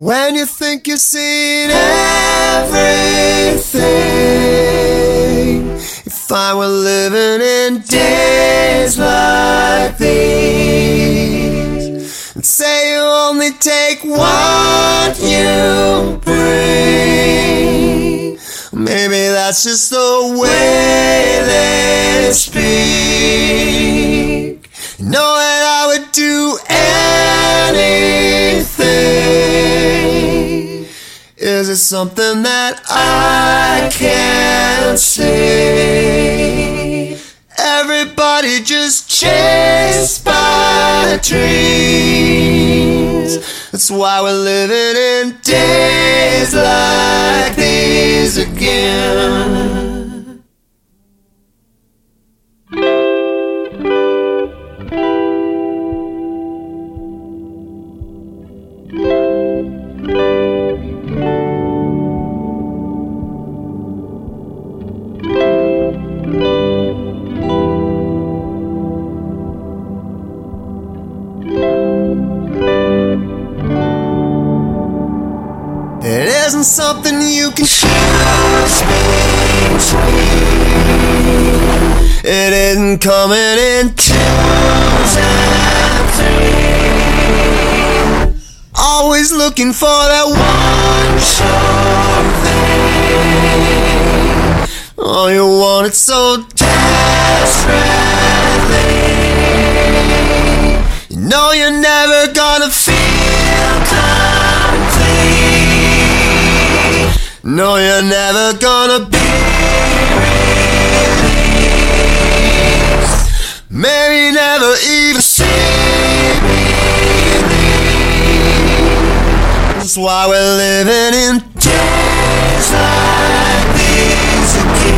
When you think you've seen everything, if I were living in days like these, and say you only take what you bring, maybe that's just the way they speak. Knowing I Is it something that I can't see? Everybody just chased by dreams. That's why we're living in days like these again. Isn't something you can between. It isn't coming in twos. Always looking for that one sure thing. Oh, you want it so desperately. You know you're never gonna No, you're never gonna be released. Maybe never even see me. That's why we're living in days like these again.